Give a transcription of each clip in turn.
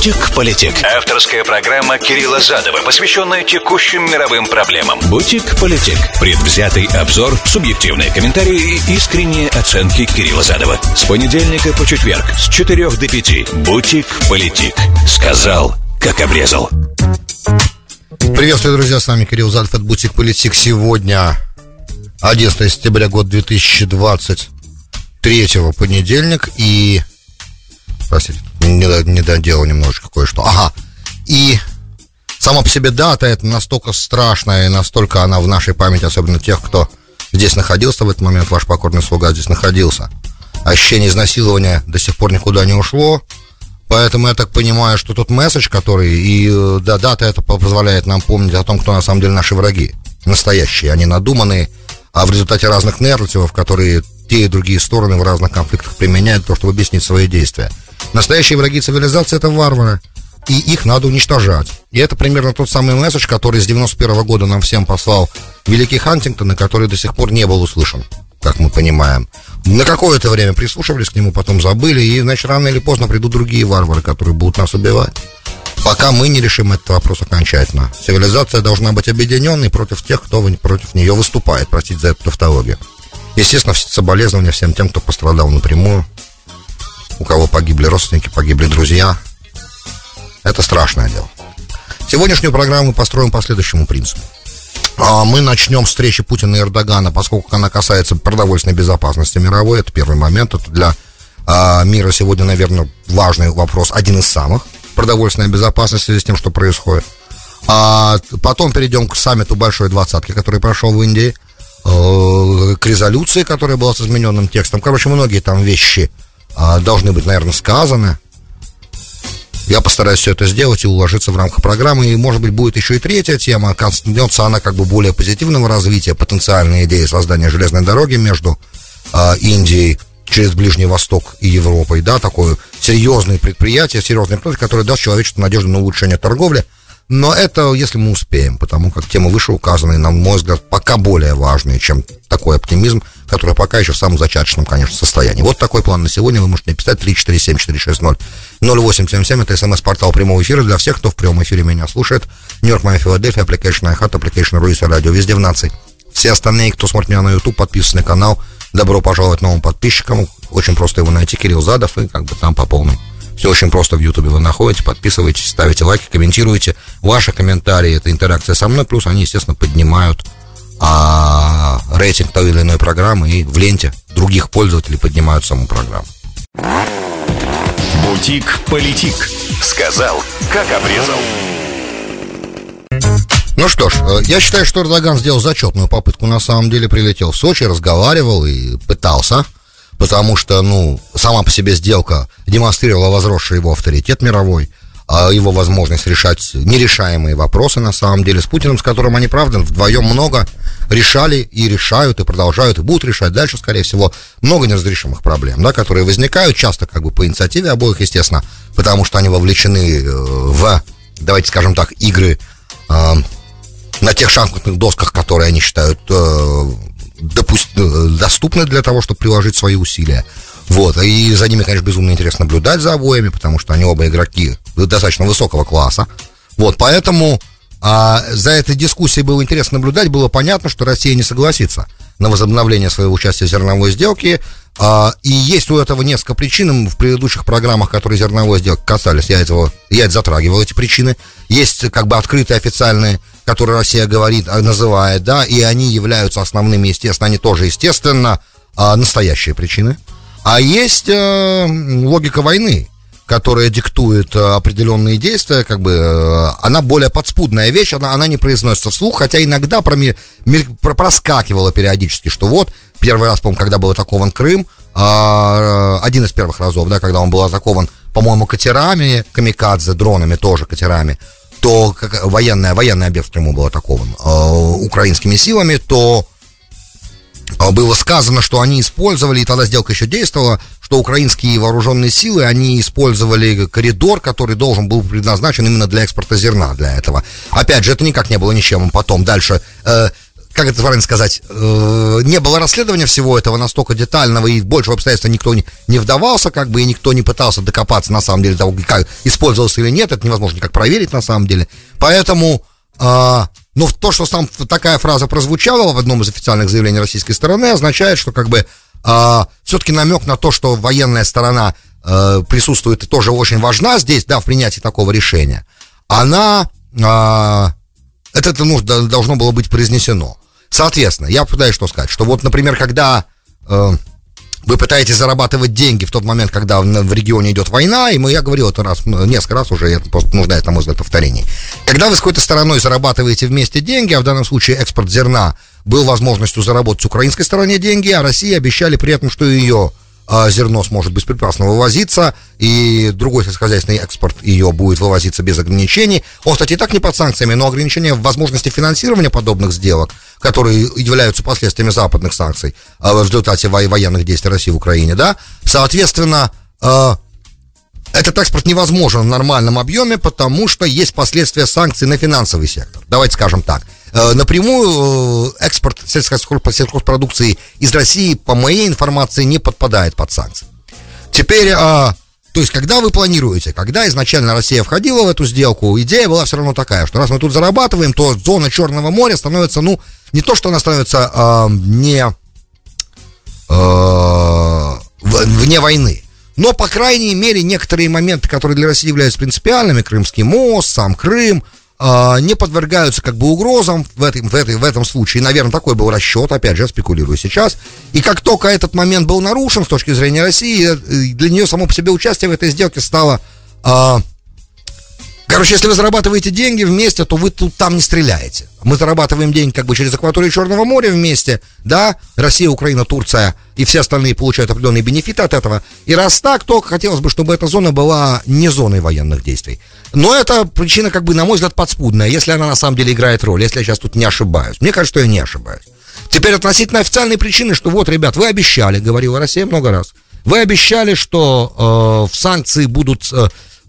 Бутик-политик. Авторская программа Кирилла Задова, посвященная текущим мировым проблемам. Бутик-политик. Предвзятый обзор, субъективные комментарии и искренние оценки Кирилла Задова. С понедельника по четверг с 4 до 5. Бутик-политик. Сказал, как обрезал. Приветствую, друзья, с вами Кирилл Задов от Бутик Политик. Сегодня 11 сентября, год 2023, понедельник, и... Простите, не, не доделал немножечко кое-что. Ага, и сама по себе дата, это настолько страшная, и настолько она в нашей памяти, особенно тех, кто здесь находился в этот момент, ваш покорный слуга здесь находился. Ощущение изнасилования до сих пор никуда не ушло, Поэтому я так понимаю, что тот месседж, который, и э, да, дата это позволяет нам помнить о том, кто на самом деле наши враги. Настоящие, они надуманные, а в результате разных нарративов, которые те и другие стороны в разных конфликтах применяют, то, чтобы объяснить свои действия. Настоящие враги цивилизации это варвары, и их надо уничтожать. И это примерно тот самый месседж, который с 91 -го года нам всем послал Великий Хантингтон, и который до сих пор не был услышан, как мы понимаем на какое-то время прислушивались к нему, потом забыли, и, значит, рано или поздно придут другие варвары, которые будут нас убивать. Пока мы не решим этот вопрос окончательно. Цивилизация должна быть объединенной против тех, кто против нее выступает, простите за эту тавтологию. Естественно, соболезнования всем тем, кто пострадал напрямую, у кого погибли родственники, погибли друзья. Это страшное дело. Сегодняшнюю программу мы построим по следующему принципу. А мы начнем с встречи Путина и Эрдогана, поскольку она касается продовольственной безопасности мировой. Это первый момент. Это для а, мира сегодня, наверное, важный вопрос, один из самых. Продовольственная безопасность в связи с тем, что происходит. А потом перейдем к саммиту Большой Двадцатки, который прошел в Индии, э, к резолюции, которая была с измененным текстом. Короче, многие там вещи э, должны быть, наверное, сказаны. Я постараюсь все это сделать и уложиться в рамках программы. И, может быть, будет еще и третья тема. Коснется она как бы более позитивного развития, потенциальной идеи создания железной дороги между э, Индией через Ближний Восток и Европой, да, такое серьезное предприятие, серьезный проект, которое даст человечеству надежду на улучшение торговли. Но это если мы успеем, потому как темы выше указанные, на мой взгляд, пока более важные, чем такой оптимизм, который пока еще в самом зачаточном, конечно, состоянии. Вот такой план на сегодня. Вы можете написать 347-460 0877. Это смс-портал прямого эфира для всех, кто в прямом эфире меня слушает. Нью-Йорк, Майя, Филадельфия, Application iHeart, Application Руиса, Радио, везде в нации. Все остальные, кто смотрит меня на YouTube, подписаны на канал. Добро пожаловать новым подписчикам. Очень просто его найти, Кирилл Задов, и как бы там по полной. Все очень просто в Ютубе вы находите, подписывайтесь, ставите лайки, комментируйте. Ваши комментарии, это интеракция со мной, плюс они, естественно, поднимают а, рейтинг той или иной программы, и в ленте других пользователей поднимают саму программу. Бутик-политик. Сказал, как обрезал. Ну что ж, э, я считаю, что Эрдоган сделал зачетную попытку. На самом деле прилетел в Сочи, разговаривал и пытался. Потому что, ну, сама по себе сделка демонстрировала возросший его авторитет мировой. А, его возможность решать нерешаемые вопросы, на самом деле, с Путиным, с которым они, правда, вдвоем много решали и решают, и продолжают, и будут решать дальше, скорее всего, много неразрешимых проблем, да, которые возникают часто как бы по инициативе обоих, естественно, потому что они вовлечены э, в, давайте скажем так, игры э, на тех шахматных досках, которые они считают э, доступны для того, чтобы приложить свои усилия. Вот, и за ними, конечно, безумно интересно наблюдать за обоими, потому что они оба игроки достаточно высокого класса. Вот, поэтому а, за этой дискуссией было интересно наблюдать, было понятно, что Россия не согласится на возобновление своего участия в зерновой сделке. А, и есть у этого несколько причин. В предыдущих программах, которые зерновой сделки касались, я, этого, я это затрагивал, эти причины. Есть как бы открытые официальные, которые Россия говорит, а, называет, да, и они являются основными, естественно, они тоже, естественно, а, настоящие причины. А есть э, логика войны, которая диктует э, определенные действия, как бы э, она более подспудная вещь, она, она не произносится вслух, хотя иногда проми, мир, про, проскакивала периодически, что вот, первый раз, помню, когда был атакован Крым, э, один из первых разов, да, когда он был атакован, по-моему, катерами, камикадзе, дронами тоже катерами, то как, военный, военный объект в Крыму был атакован э, украинскими силами, то а, было сказано, что они использовали, и тогда сделка еще действовала, что украинские вооруженные силы, они использовали коридор, который должен был предназначен именно для экспорта зерна для этого. Опять же, это никак не было ничем потом. Дальше, э, как это правильно сказать, э, не было расследования всего этого настолько детального, и больше обстоятельств никто не, не вдавался, как бы, и никто не пытался докопаться, на самом деле, того, как использовался или нет, это невозможно никак проверить, на самом деле. Поэтому, э, ну, то, что сам такая фраза прозвучала в одном из официальных заявлений российской стороны, означает, что, как бы, э, все-таки намек на то, что военная сторона э, присутствует и тоже очень важна здесь, да, в принятии такого решения, она... Э, это, это ну, должно было быть произнесено. Соответственно, я пытаюсь что сказать, что вот, например, когда э, вы пытаетесь зарабатывать деньги в тот момент, когда в, в регионе идет война, и мы, я говорил это раз, несколько раз уже, это просто нуждается, на мой взгляд, повторений. Когда вы с какой-то стороной зарабатываете вместе деньги, а в данном случае экспорт зерна был возможностью заработать с украинской стороне деньги, а России обещали при этом, что ее зерно сможет беспрепятственно вывозиться, и другой сельскохозяйственный экспорт ее будет вывозиться без ограничений. Он, кстати, и так не под санкциями, но ограничения в возможности финансирования подобных сделок, которые являются последствиями западных санкций а, в результате военных действий России в Украине, да, соответственно, а, этот экспорт невозможен в нормальном объеме, потому что есть последствия санкций на финансовый сектор. Давайте скажем так. Э, напрямую э, экспорт сельхозпродукции из России, по моей информации, не подпадает под санкции. Теперь, а, то есть, когда вы планируете, когда изначально Россия входила в эту сделку, идея была все равно такая, что раз мы тут зарабатываем, то зона Черного моря становится, ну, не то, что она становится а, не а, вне войны, но, по крайней мере, некоторые моменты, которые для России являются принципиальными, Крымский мост, сам Крым, не подвергаются как бы угрозам в этом, в, этой, в этом случае. Наверное, такой был расчет, опять же, спекулирую сейчас. И как только этот момент был нарушен с точки зрения России, э, для нее само по себе участие в этой сделке стало а, Короче, если вы зарабатываете деньги вместе, то вы тут там не стреляете. Мы зарабатываем деньги как бы через акваторию Черного моря вместе, да, Россия, Украина, Турция и все остальные получают определенные бенефиты от этого. И раз так, то хотелось бы, чтобы эта зона была не зоной военных действий. Но это причина, как бы, на мой взгляд, подспудная, если она на самом деле играет роль, если я сейчас тут не ошибаюсь. Мне кажется, что я не ошибаюсь. Теперь относительно официальной причины, что вот, ребят, вы обещали, говорила Россия много раз, вы обещали, что э, в санкции будут э,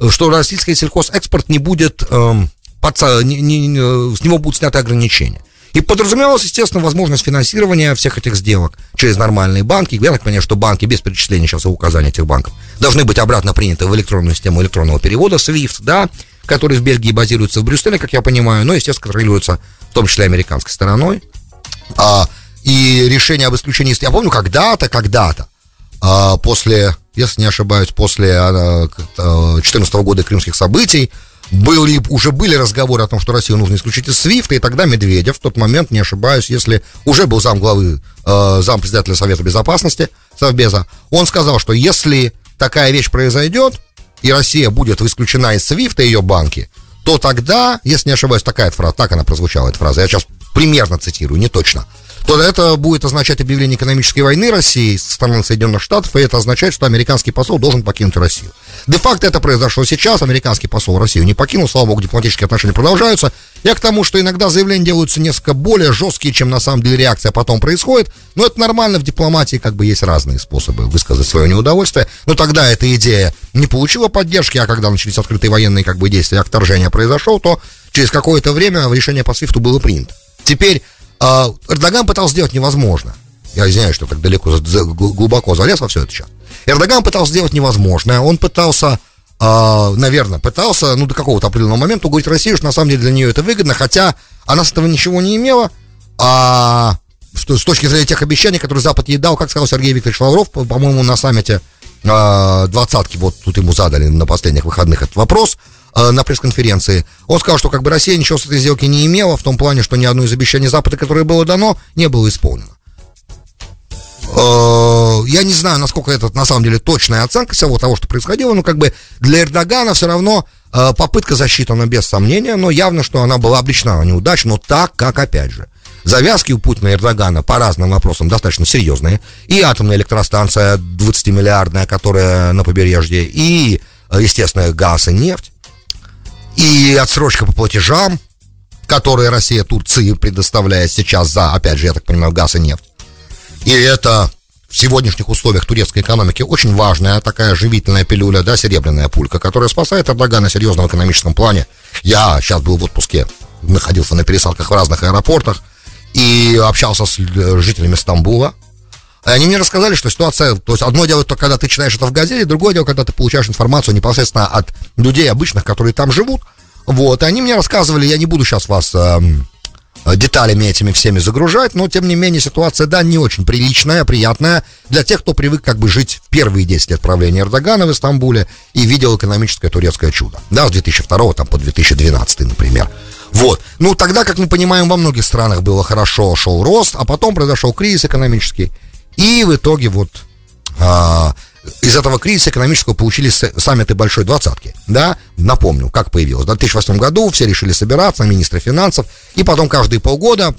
что российский сельхозэкспорт не будет, эм, под, не, не, с него будут сняты ограничения. И подразумевалась, естественно, возможность финансирования всех этих сделок через нормальные банки. Я так понимаю, что банки без перечисления сейчас и указания этих банков должны быть обратно приняты в электронную систему электронного перевода SWIFT, да, который в Бельгии базируется в Брюсселе, как я понимаю, но, естественно, контролируется в том числе американской стороной. А, и решение об исключении, я помню, когда-то, когда-то, а, после если не ошибаюсь, после 2014 а, года крымских событий, были, уже были разговоры о том, что Россию нужно исключить из СВИФТа, и тогда Медведев, в тот момент, не ошибаюсь, если уже был зам главы, э, зам председателя Совета Безопасности, Совбеза, он сказал, что если такая вещь произойдет, и Россия будет исключена из СВИФТа, ее банки, то тогда, если не ошибаюсь, такая фраза, так она прозвучала, эта фраза, я сейчас примерно цитирую, не точно, то это будет означать объявление экономической войны России со стороны Соединенных Штатов, и это означает, что американский посол должен покинуть Россию. Де-факто это произошло сейчас, американский посол Россию не покинул, слава богу, дипломатические отношения продолжаются. Я к тому, что иногда заявления делаются несколько более жесткие, чем на самом деле реакция потом происходит, но это нормально, в дипломатии как бы есть разные способы высказать свое неудовольствие, но тогда эта идея не получила поддержки, а когда начались открытые военные как бы действия, вторжение произошло, то через какое-то время решение по Свифту было принято. Теперь а, Эрдоган пытался сделать невозможно. Я извиняюсь, что так далеко, глубоко залез во все это сейчас. Эрдоган пытался сделать невозможное. Он пытался, э, наверное, пытался, ну, до какого-то определенного момента уговорить Россию, что на самом деле для нее это выгодно, хотя она с этого ничего не имела. А с точки зрения тех обещаний, которые Запад ей дал, как сказал Сергей Викторович Лавров, по-моему, на саммите э, двадцатки, вот тут ему задали на последних выходных этот вопрос – на пресс-конференции. Он сказал, что как бы Россия ничего с этой сделки не имела, в том плане, что ни одно из обещаний Запада, которое было дано, не было исполнено. Э, я не знаю, насколько это на самом деле точная оценка всего того, что происходило, но как бы для Эрдогана все равно э, попытка защиты, она без сомнения, но явно, что она была обречена на неудачу, но так, как опять же. Завязки у Путина и Эрдогана по разным вопросам достаточно серьезные. И атомная электростанция 20-миллиардная, которая на побережье, и, естественно, газ и нефть и отсрочка по платежам, которые Россия Турции предоставляет сейчас за, опять же, я так понимаю, газ и нефть. И это в сегодняшних условиях турецкой экономики очень важная такая живительная пилюля, да, серебряная пулька, которая спасает Эрдогана на серьезном экономическом плане. Я сейчас был в отпуске, находился на пересадках в разных аэропортах, и общался с жителями Стамбула. Они мне рассказали, что ситуация, то есть одно дело, то, когда ты читаешь это в газете, другое дело, когда ты получаешь информацию непосредственно от людей обычных, которые там живут. Вот, и они мне рассказывали, я не буду сейчас вас Э, деталями этими всеми загружать, но тем не менее ситуация, да, не очень приличная, приятная для тех, кто привык как бы жить в первые 10 лет правления Эрдогана в Истамбуле и видел экономическое турецкое чудо, да, с 2002 там по 2012, например. Вот. Ну, тогда, как мы понимаем, во многих странах было хорошо, шел рост, а потом произошел кризис экономический, и в итоге вот а, из этого кризиса экономического получились саммиты большой двадцатки, да, напомню, как появилось. В 2008 году все решили собираться, министры финансов, и потом каждые полгода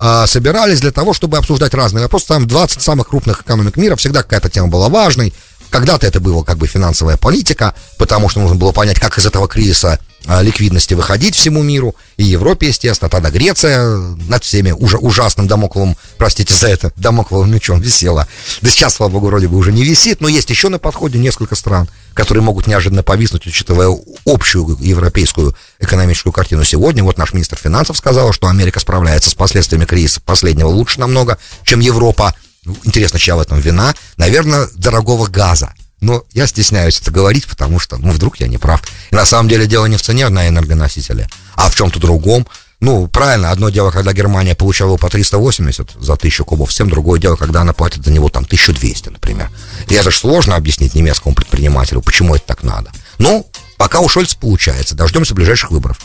э, собирались для того, чтобы обсуждать разные вопросы. Там 20 самых крупных экономик мира, всегда какая-то тема была важной. Когда-то это было как бы финансовая политика, потому что нужно было понять, как из этого кризиса а, ликвидности выходить всему миру, и Европе, естественно, тогда Греция над всеми уже ужасным домокловым, простите за это, домокловым мечом висела. Да сейчас, слава богу, вроде бы уже не висит, но есть еще на подходе несколько стран, которые могут неожиданно повиснуть, учитывая общую европейскую экономическую картину сегодня. Вот наш министр финансов сказал, что Америка справляется с последствиями кризиса последнего лучше намного, чем Европа. Ну, интересно, чья в этом вина? Наверное, дорогого газа но я стесняюсь это говорить, потому что, ну, вдруг я не прав. И на самом деле дело не в цене на энергоносители, а в чем-то другом. Ну, правильно, одно дело, когда Германия получала по 380 за 1000 кубов, совсем другое дело, когда она платит за него там 1200, например. И это же сложно объяснить немецкому предпринимателю, почему это так надо. Ну, пока у Шольца получается, дождемся ближайших выборов.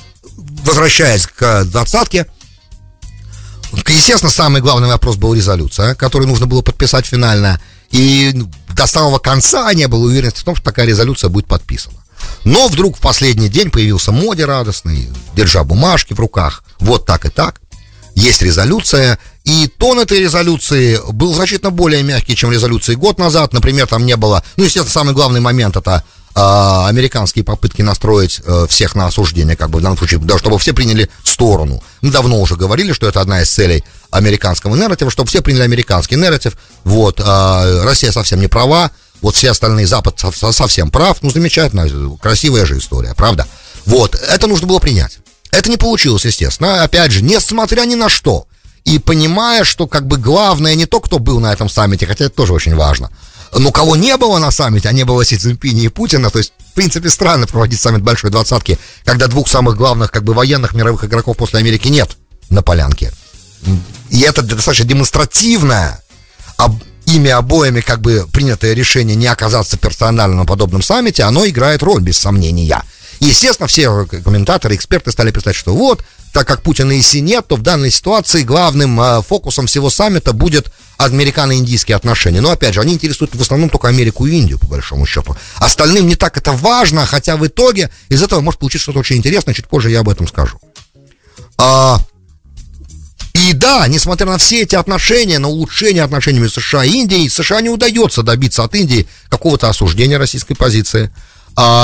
Возвращаясь к двадцатке, естественно, самый главный вопрос был резолюция, которую нужно было подписать финально. И до самого конца не было уверенности в том, что такая резолюция будет подписана. Но вдруг в последний день появился Моди радостный, держа бумажки в руках. Вот так и так. Есть резолюция, и тон этой резолюции был значительно более мягкий, чем резолюции год назад. Например, там не было... Ну, естественно, самый главный момент это американские попытки настроить э, всех на осуждение, как бы в данном случае, да, чтобы все приняли сторону. Мы давно уже говорили, что это одна из целей американского нарратива, чтобы все приняли американский нарратив. Вот, э, Россия совсем не права, вот все остальные Запад совсем прав. Ну, замечательно, красивая же история, правда? Вот, это нужно было принять. Это не получилось, естественно. Опять же, несмотря ни на что. И понимая, что как бы главное не то, кто был на этом саммите, хотя это тоже очень важно, но кого не было на саммите, а не было Си Цзиньпиня и Путина, то есть, в принципе, странно проводить саммит большой двадцатки, когда двух самых главных, как бы, военных мировых игроков после Америки нет на полянке. И это достаточно демонстративное, об, ими обоими, как бы, принятое решение не оказаться персонально на подобном саммите, оно играет роль, без сомнения. Естественно, все комментаторы, эксперты стали писать, что вот, так как Путина и Си нет, то в данной ситуации главным э, фокусом всего саммита будет американо-индийские отношения. Но, опять же, они интересуют в основном только Америку и Индию, по большому счету. Остальным не так это важно, хотя в итоге из этого может получиться что-то очень интересное, чуть позже я об этом скажу. А, и да, несмотря на все эти отношения, на улучшение отношений между США и Индией, США не удается добиться от Индии какого-то осуждения российской позиции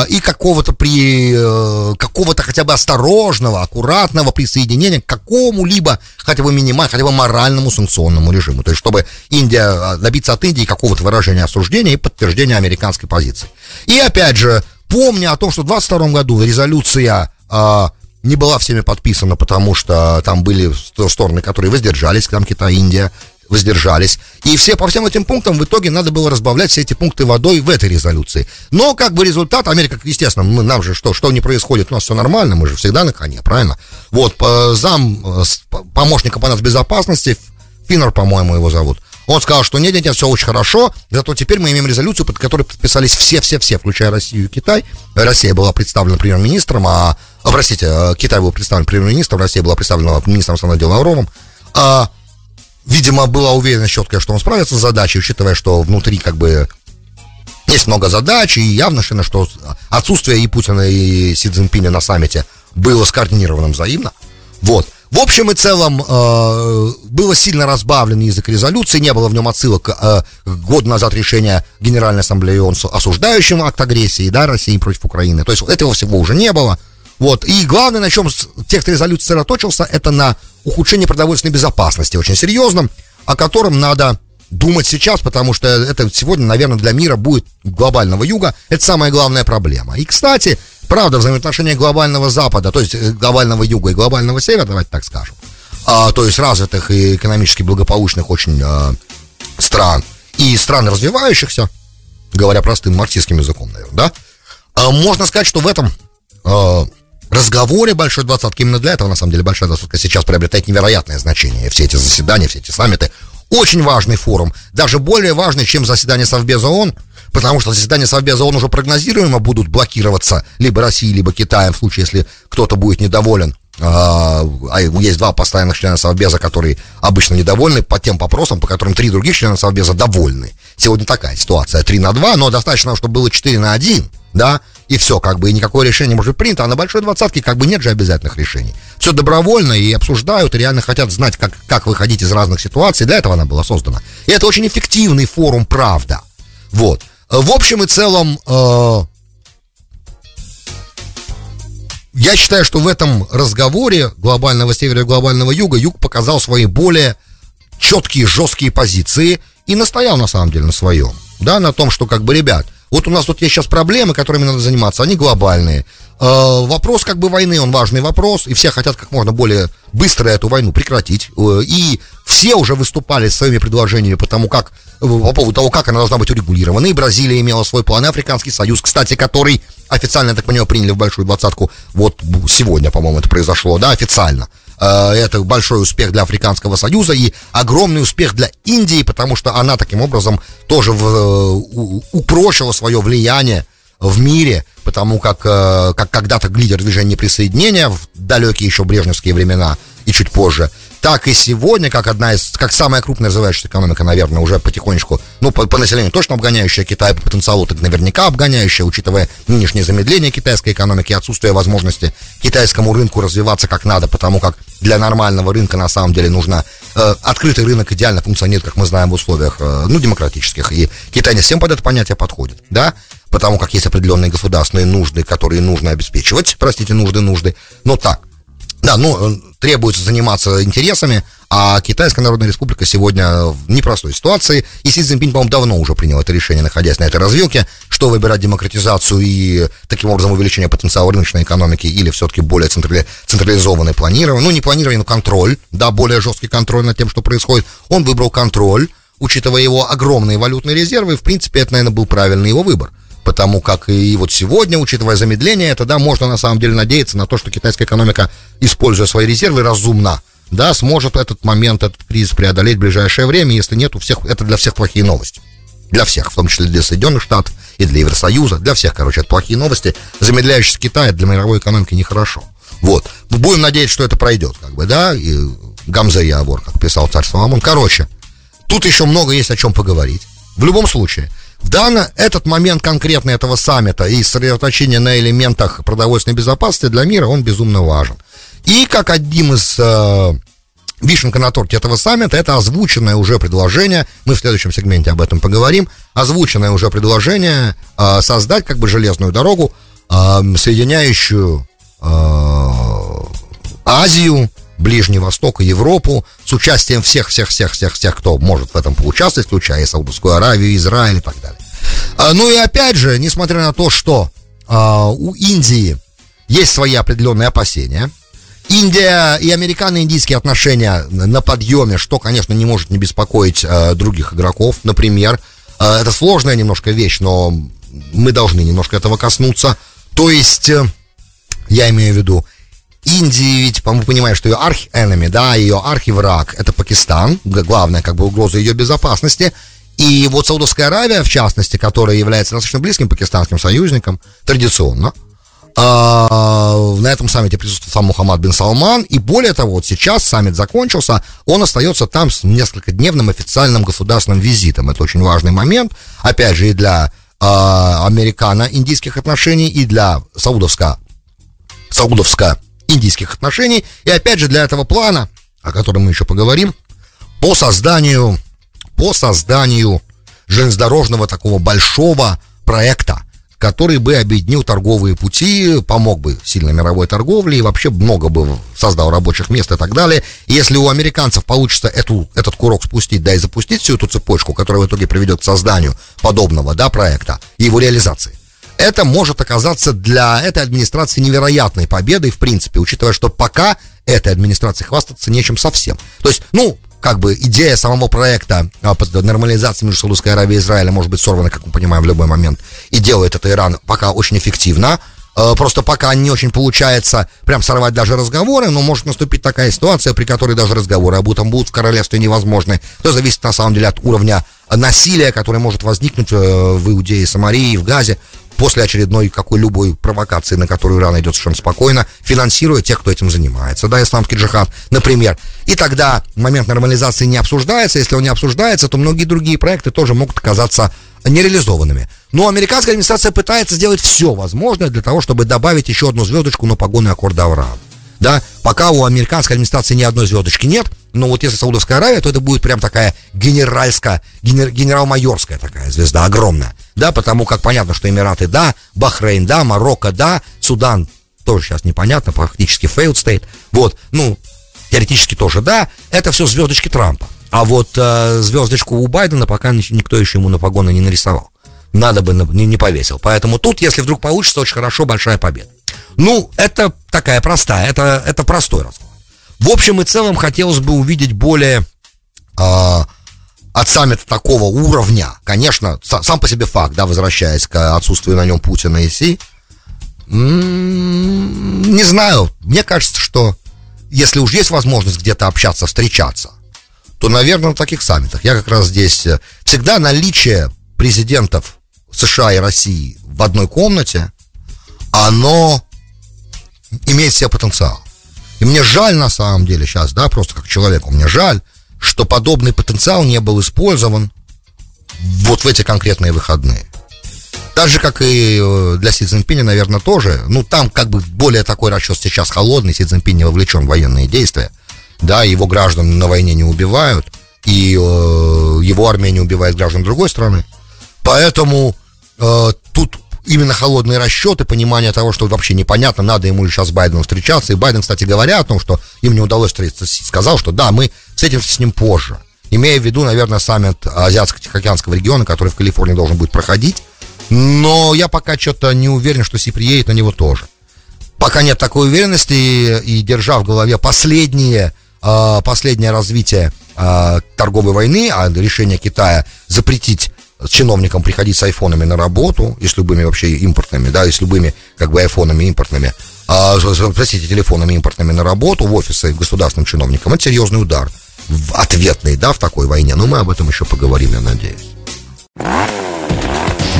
и какого-то при э, какого-то хотя бы осторожного, аккуратного присоединения к какому-либо хотя бы минимальному, хотя бы моральному санкционному режиму. То есть, чтобы Индия а, добиться от Индии какого-то выражения осуждения и подтверждения американской позиции. И опять же, помня о том, что в 2022 году резолюция а, не была всеми подписана, потому что там были стороны, которые воздержались, там Китай, Индия, воздержались. И все по всем этим пунктам в итоге надо было разбавлять все эти пункты водой в этой резолюции. Но как бы результат, Америка, естественно, мы, нам же что, что не происходит, у нас все нормально, мы же всегда на коне, правильно? Вот, по, зам э, помощника по нацбезопасности, Финнер, по-моему, его зовут, он сказал, что нет, нет, нет, все очень хорошо, зато теперь мы имеем резолюцию, под которой подписались все-все-все, включая Россию и Китай. Россия была представлена премьер-министром, а, простите, э, Китай был представлен премьер-министром, Россия была представлена министром иностранных дел Лавровым. А, видимо, была уверена четкая, что он справится с задачей, учитывая, что внутри как бы есть много задач, и явно, что отсутствие и Путина, и Си Цзиньпиня на саммите было скоординированным взаимно. Вот. В общем и целом, э, было сильно разбавлен язык резолюции, не было в нем отсылок э, год назад решения Генеральной Ассамблеи ООН, осуждающим акт агрессии, да, России против Украины. То есть этого всего уже не было. Вот. И главное, на чем текст резолюции сосредоточился, это на ухудшении продовольственной безопасности, очень серьезном, о котором надо думать сейчас, потому что это сегодня, наверное, для мира будет глобального юга, это самая главная проблема. И, кстати, правда, взаимоотношения глобального запада, то есть э, глобального юга и глобального севера, давайте так скажем, а, то есть развитых и экономически благополучных очень а, стран, и стран развивающихся, говоря простым марксистским языком, наверное, да, а, можно сказать, что в этом а, разговоре Большой Двадцатки, именно для этого, на самом деле, Большая Двадцатка сейчас приобретает невероятное значение. Все эти заседания, все эти саммиты. Очень важный форум, даже более важный, чем заседание Совбеза ООН, потому что заседания Совбеза ООН уже прогнозируемо будут блокироваться либо Россией, либо Китаем, в случае, если кто-то будет недоволен. А, а есть два постоянных члена Совбеза, которые обычно недовольны по тем вопросам, по которым три других члена Совбеза довольны. Сегодня такая ситуация, 3 на 2, но достаточно, чтобы было 4 на 1, да, и все, как бы, и никакое решение может быть принято, а на большой двадцатке как бы нет же обязательных решений. Все добровольно и обсуждают, и реально хотят знать, как, как выходить из разных ситуаций, для этого она была создана. И это очень эффективный форум «Правда». Вот. В общем и целом, э, я считаю, что в этом разговоре глобального севера и глобального юга юг показал свои более четкие, жесткие позиции и настоял на самом деле на своем. Да, на том, что как бы, ребят, вот у нас тут есть сейчас проблемы, которыми надо заниматься, они глобальные. Э, вопрос как бы войны, он важный вопрос, и все хотят как можно более быстро эту войну прекратить. Э, и все уже выступали с своими предложениями по тому, как, э, по поводу того, как она должна быть урегулирована. И Бразилия имела свой план, и Африканский Союз, кстати, который официально, я так понимаю, приняли в большую двадцатку. Вот сегодня, по-моему, это произошло, да, официально. Это большой успех для Африканского Союза и огромный успех для Индии, потому что она таким образом тоже в, э, упрочила свое влияние в мире, потому как, э, как когда-то лидер движения присоединения в далекие еще брежневские времена и чуть позже – так и сегодня, как одна из, как самая крупная развивающаяся экономика, наверное, уже потихонечку, ну, по, по населению точно обгоняющая Китай, по потенциалу так наверняка обгоняющая, учитывая нынешнее замедление китайской экономики, отсутствие возможности китайскому рынку развиваться как надо, потому как для нормального рынка на самом деле нужно э, открытый рынок идеально функционирует, как мы знаем, в условиях, э, ну, демократических, и Китай не всем под это понятие подходит, да, потому как есть определенные государственные нужды, которые нужно обеспечивать, простите, нужды, нужды, но так, да, ну, требуется заниматься интересами, а Китайская Народная Республика сегодня в непростой ситуации, и Си Цзиньпинь, по-моему, давно уже принял это решение, находясь на этой развилке, что выбирать демократизацию и таким образом увеличение потенциала рыночной экономики или все-таки более централи, централизованное планирование, ну, не планирование, но контроль, да, более жесткий контроль над тем, что происходит. Он выбрал контроль, учитывая его огромные валютные резервы, и, в принципе, это, наверное, был правильный его выбор потому как и вот сегодня, учитывая замедление, это, да, можно на самом деле надеяться на то, что китайская экономика, используя свои резервы разумно, да, сможет этот момент, этот кризис преодолеть в ближайшее время, если нет, у всех, это для всех плохие новости. Для всех, в том числе для Соединенных Штатов и для Евросоюза, для всех, короче, это плохие новости. Замедляющийся Китай для мировой экономики нехорошо. Вот. Будем надеяться, что это пройдет, как бы, да, и Гамзе Явор, как писал царь Соломон. Короче, тут еще много есть о чем поговорить. В любом случае, в данный этот момент конкретно этого саммита и сосредоточение на элементах продовольственной безопасности для мира, он безумно важен. И как одним из э, вишенка на торте этого саммита, это озвученное уже предложение, мы в следующем сегменте об этом поговорим, озвученное уже предложение э, создать как бы железную дорогу, э, соединяющую э, Азию Ближний Восток и Европу с участием всех-всех-всех-всех-всех, кто может в этом поучаствовать, включая Саудовскую Аравию, Израиль и так далее. А, ну и опять же, несмотря на то, что а, у Индии есть свои определенные опасения, Индия и американо-индийские отношения на подъеме, что, конечно, не может не беспокоить а, других игроков, например, это сложная немножко вещь, но мы должны немножко этого коснуться. То есть, э, я имею в виду, Индии ведь, по-моему, понимаешь, что ее архи-энеми, да, ее архи-враг, это Пакистан, главная как бы угроза ее безопасности. И вот Саудовская Аравия, в частности, которая является достаточно близким пакистанским союзником, традиционно, а, на этом саммите присутствует сам Мухаммад бин Салман, и более того, вот сейчас саммит закончился, он остается там с несколькодневным официальным государственным визитом. Это очень важный момент, опять же, и для э, американо-индийских отношений, и для саудовско саудовско индийских отношений. И опять же для этого плана, о котором мы еще поговорим, по созданию, по созданию железнодорожного такого большого проекта, который бы объединил торговые пути, помог бы сильной мировой торговле и вообще много бы создал рабочих мест и так далее. И если у американцев получится эту, этот курок спустить, да и запустить всю эту цепочку, которая в итоге приведет к созданию подобного, да, проекта и его реализации, это может оказаться для этой администрации невероятной победой, в принципе, учитывая, что пока этой администрации хвастаться нечем совсем. То есть, ну, как бы идея самого проекта а, нормализации между Саудовской Аравией и Израилем может быть сорвана, как мы понимаем, в любой момент. И делает это Иран пока очень эффективно. Э, просто пока не очень получается прям сорвать даже разговоры, но может наступить такая ситуация, при которой даже разговоры об этом будут в королевстве невозможны. Это зависит на самом деле от уровня насилия, которое может возникнуть э, в Иудее, Самарии, в Газе после очередной какой-либой провокации, на которую Иран идет совершенно спокойно, финансируя тех, кто этим занимается, да, исламский джихад, например. И тогда момент нормализации не обсуждается, если он не обсуждается, то многие другие проекты тоже могут оказаться нереализованными. Но американская администрация пытается сделать все возможное для того, чтобы добавить еще одну звездочку на погоны аккорда Авраама. Да, пока у американской администрации ни одной звездочки нет, но вот если Саудовская Аравия, то это будет прям такая генеральская, генер, генерал-майорская такая звезда, огромная. Да, потому как понятно, что Эмираты да, Бахрейн да, Марокко да, Судан тоже сейчас непонятно, практически failed state. Вот, ну, теоретически тоже да, это все звездочки Трампа. А вот э, звездочку у Байдена пока никто еще ему на погоны не нарисовал. Надо бы не, не повесил. Поэтому тут, если вдруг получится, очень хорошо, большая победа. Ну, это такая простая, это, это простой расклад. В общем и целом хотелось бы увидеть более э, от саммита такого уровня. Конечно, сам по себе факт, да, возвращаясь к отсутствию на нем Путина и Си. Не знаю, мне кажется, что если уж есть возможность где-то общаться, встречаться, то, наверное, на таких саммитах. Я как раз здесь... Э, всегда наличие президентов США и России в одной комнате, оно имеет себе потенциал. И мне жаль на самом деле сейчас, да, просто как человеку, мне жаль, что подобный потенциал не был использован вот в эти конкретные выходные. Так же, как и э, для Си Цзиньпиня, наверное, тоже. Ну, там как бы более такой расчет сейчас холодный, Си Цзиньпинь не вовлечен в военные действия да, его граждан на войне не убивают, и э, его армия не убивает граждан другой страны. Поэтому э, именно холодные расчеты, понимание того, что вообще непонятно, надо ему ли сейчас с Байденом встречаться. И Байден, кстати говоря, о том, что им не удалось встретиться, сказал, что да, мы встретимся с ним позже. Имея в виду, наверное, саммит Азиатско-Тихоокеанского региона, который в Калифорнии должен будет проходить. Но я пока что-то не уверен, что Си приедет на него тоже. Пока нет такой уверенности, и держа в голове последние а, последнее развитие а, торговой войны, а решение Китая запретить чиновникам приходить с айфонами на работу и с любыми вообще импортными, да, и с любыми как бы айфонами импортными, а, простите, телефонами импортными на работу в офисы государственным чиновникам, это серьезный удар, ответный, да, в такой войне. Но мы об этом еще поговорим, я надеюсь.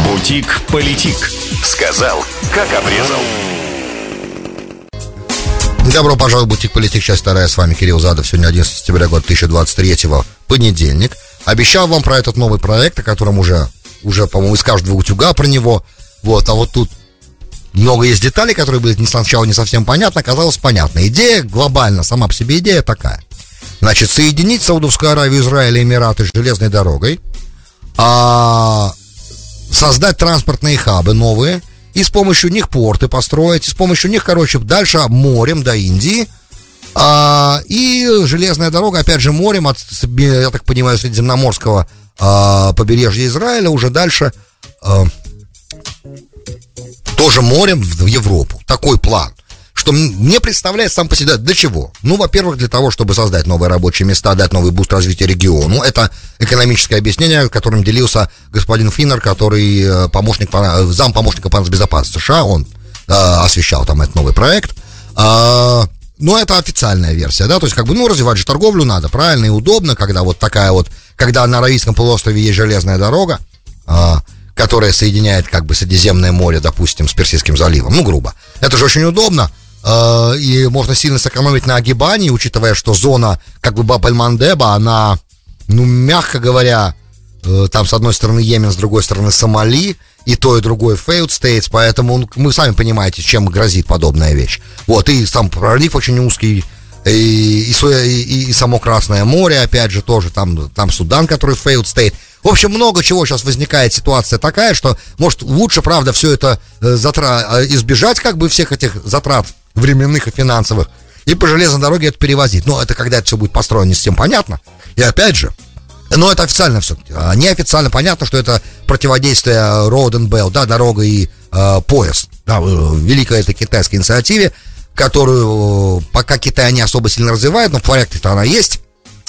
Бутик-политик. Сказал, как обрезал. Добро пожаловать в Бутик Политик, часть вторая. С вами Кирилл Задов. Сегодня 11 сентября года 2023, понедельник. Обещал вам про этот новый проект, о котором уже, уже по-моему, из каждого утюга про него. Вот, а вот тут много есть деталей, которые были не сначала не совсем понятны, оказалось понятно. Идея глобально, сама по себе идея такая. Значит, соединить Саудовскую Аравию, Израиль и Эмираты железной дорогой, а, создать транспортные хабы новые – и с помощью них порты построить, и с помощью них, короче, дальше морем до Индии, а, и железная дорога, опять же, морем от, я так понимаю, Средиземноморского а, побережья Израиля уже дальше а, тоже морем в Европу. Такой план что мне представляется сам по себе, для чего? Ну, во-первых, для того, чтобы создать новые рабочие места, дать новый boost развития региону. Это экономическое объяснение, которым делился господин Финнер, который э, помощник, зам помощника по безопасности США, он э, освещал там этот новый проект. А, ну, это официальная версия, да, то есть, как бы, ну, развивать же торговлю надо, правильно и удобно, когда вот такая вот, когда на Аравийском полуострове есть железная дорога, а, которая соединяет, как бы, Средиземное море, допустим, с Персидским заливом, ну, грубо. Это же очень удобно, Э, и можно сильно сэкономить на огибании, учитывая, что зона, как бы Баб-эль-Мандеба, она, ну, мягко говоря, э, там с одной стороны Йемен, с другой стороны Сомали, и то, и другое failed states, поэтому мы сами понимаете, чем грозит подобная вещь. Вот, и сам пролив очень узкий, и, и, и, и само Красное море, опять же, тоже, там, там Судан, который failed state. В общем, много чего сейчас возникает ситуация такая, что, может, лучше, правда, все это э, затра... избежать, как бы, всех этих затрат временных и финансовых, и по железной дороге это перевозить. Но это когда это все будет построено, не всем понятно. И опять же, но это официально все. А неофициально понятно, что это противодействие Road and Bell, да, дорога и э, пояс, да, великой этой китайской инициативе, которую пока Китай не особо сильно развивает, но в проекте-то она есть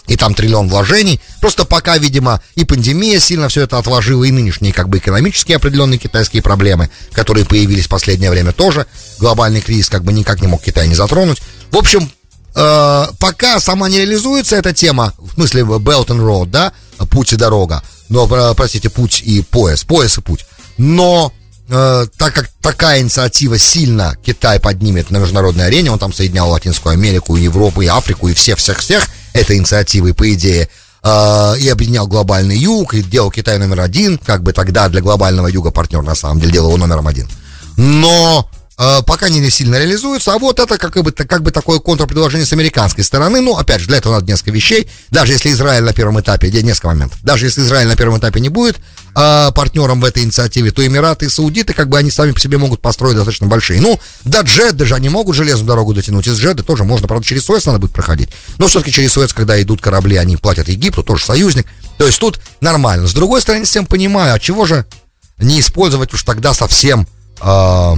и там триллион вложений. Просто пока, видимо, и пандемия сильно все это отложила, и нынешние как бы экономические определенные китайские проблемы, которые появились в последнее время тоже. Глобальный кризис как бы никак не мог Китай не затронуть. В общем, э, пока сама не реализуется эта тема, в смысле Belt and Road, да, путь и дорога, но, э, простите, путь и пояс, пояс и путь. Но э, так как такая инициатива сильно Китай поднимет на международной арене, он там соединял Латинскую Америку, Европу, и Африку, и всех-всех-всех этой инициативой, по идее, э, и объединял глобальный юг, и делал Китай номер один, как бы тогда для глобального юга партнер на самом деле делал его номером один. Но пока не сильно реализуется, а вот это как бы, как бы такое контрпредложение с американской стороны. Ну, опять же, для этого надо несколько вещей. Даже если Израиль на первом этапе, несколько моментов, даже если Израиль на первом этапе не будет э, партнером в этой инициативе, то Эмираты и Саудиты, как бы они сами по себе могут построить достаточно большие. Ну, до Джедда же они могут железную дорогу дотянуть. Из Джедда тоже можно, правда, через Суэц надо будет проходить. Но все-таки через Суэц, когда идут корабли, они платят Египту, тоже союзник. То есть тут нормально. С другой стороны, всем понимаю, а чего же не использовать уж тогда совсем... Э,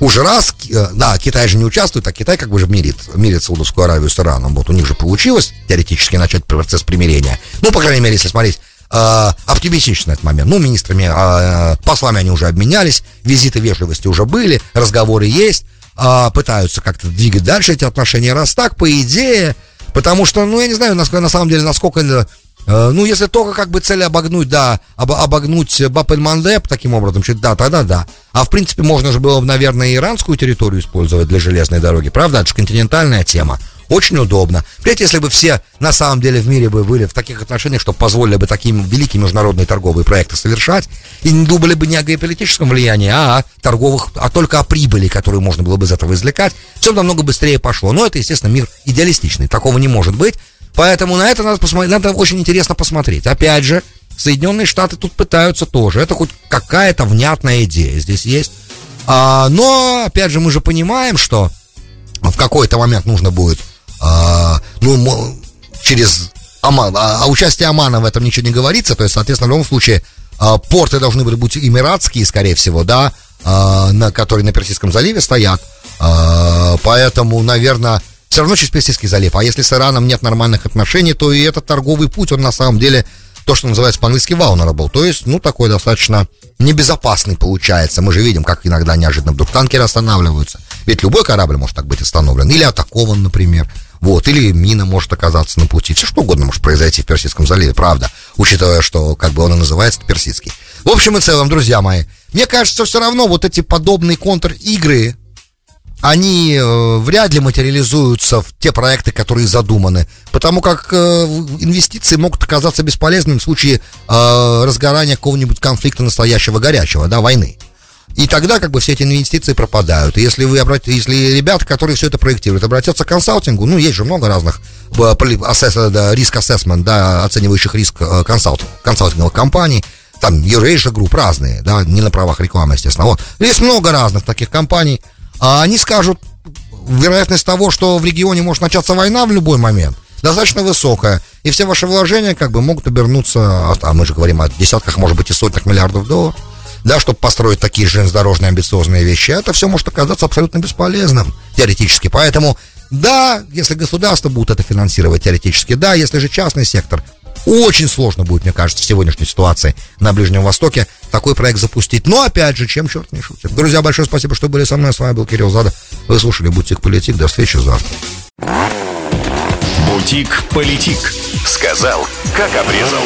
уже раз, э, да, Китай же не участвует, а Китай как бы же мирит, мирит Саудовскую Аравию с Ираном. Вот у них же получилось теоретически начать процесс примирения. Ну, по крайней мере, если смотреть э, оптимистично этот момент. Ну, министрами, э, послами они уже обменялись, визиты вежливости уже были, разговоры есть, э, пытаются как-то двигать дальше эти отношения. Раз так, по идее, потому что, ну, я не знаю, на, на самом деле, насколько Э, ну, если только как бы цель обогнуть, да, об, обогнуть Бап-эль-Мандеб таким образом, да, тогда да. А в принципе можно же было, наверное, иранскую территорию использовать для железной дороги, правда? Это же континентальная тема. Очень удобно. Представляете, если бы все на самом деле в мире бы были в таких отношениях, что позволили бы такие великие международные торговые проекты совершать, и не думали бы не о геополитическом влиянии, а о торговых, а только о прибыли, которую можно было бы из этого извлекать, все намного быстрее пошло. Но это, естественно, мир идеалистичный. Такого не может быть. Поэтому на это надо посмотреть, надо очень интересно посмотреть. Опять же, Соединенные Штаты тут пытаются тоже. Это хоть какая-то внятная идея здесь есть. А, но, опять же, мы же понимаем, что в какой-то момент нужно будет, а, ну, через Оман, а, а участие Омана в этом ничего не говорится, то есть, соответственно, в любом случае, а, порты должны были быть эмиратские, скорее всего, да, а, на, которые на Персидском заливе стоят. А, поэтому, наверное, все равно через Персидский залив. А если с Ираном нет нормальных отношений, то и этот торговый путь, он на самом деле то, что называется по-английски vulnerable. То есть, ну, такой достаточно небезопасный получается. Мы же видим, как иногда неожиданно вдруг танкеры останавливаются. Ведь любой корабль может так быть остановлен. Или атакован, например. Вот, или мина может оказаться на пути. Все что угодно может произойти в Персидском заливе, правда. Учитывая, что как бы он и называется персидский. В общем и целом, друзья мои, мне кажется, все равно вот эти подобные контр-игры, они э, вряд ли материализуются в те проекты, которые задуманы, потому как э, инвестиции могут оказаться бесполезными в случае э, разгорания какого-нибудь конфликта настоящего горячего, да, войны. И тогда как бы все эти инвестиции пропадают. И если вы обрат... если ребята, которые все это проектируют, обратятся к консалтингу, ну, есть же много разных риск ассессмент, да, оценивающих риск э, консалт... консалтинговых компаний, там Eurasia Group разные, да, не на правах рекламы, естественно. Вот. Есть много разных таких компаний, они скажут, вероятность того, что в регионе может начаться война в любой момент, достаточно высокая. И все ваши вложения как бы могут обернуться, а мы же говорим о десятках, может быть, и сотнях миллиардов долларов, да, чтобы построить такие железнодорожные амбициозные вещи. Это все может оказаться абсолютно бесполезным, теоретически. Поэтому, да, если государство будет это финансировать теоретически, да, если же частный сектор, очень сложно будет, мне кажется, в сегодняшней ситуации на Ближнем Востоке такой проект запустить. Но, опять же, чем черт не шутит. Друзья, большое спасибо, что были со мной. С вами был Кирилл Зада. Вы слушали «Бутик Политик». До встречи завтра. «Бутик Политик». Сказал, как обрезал.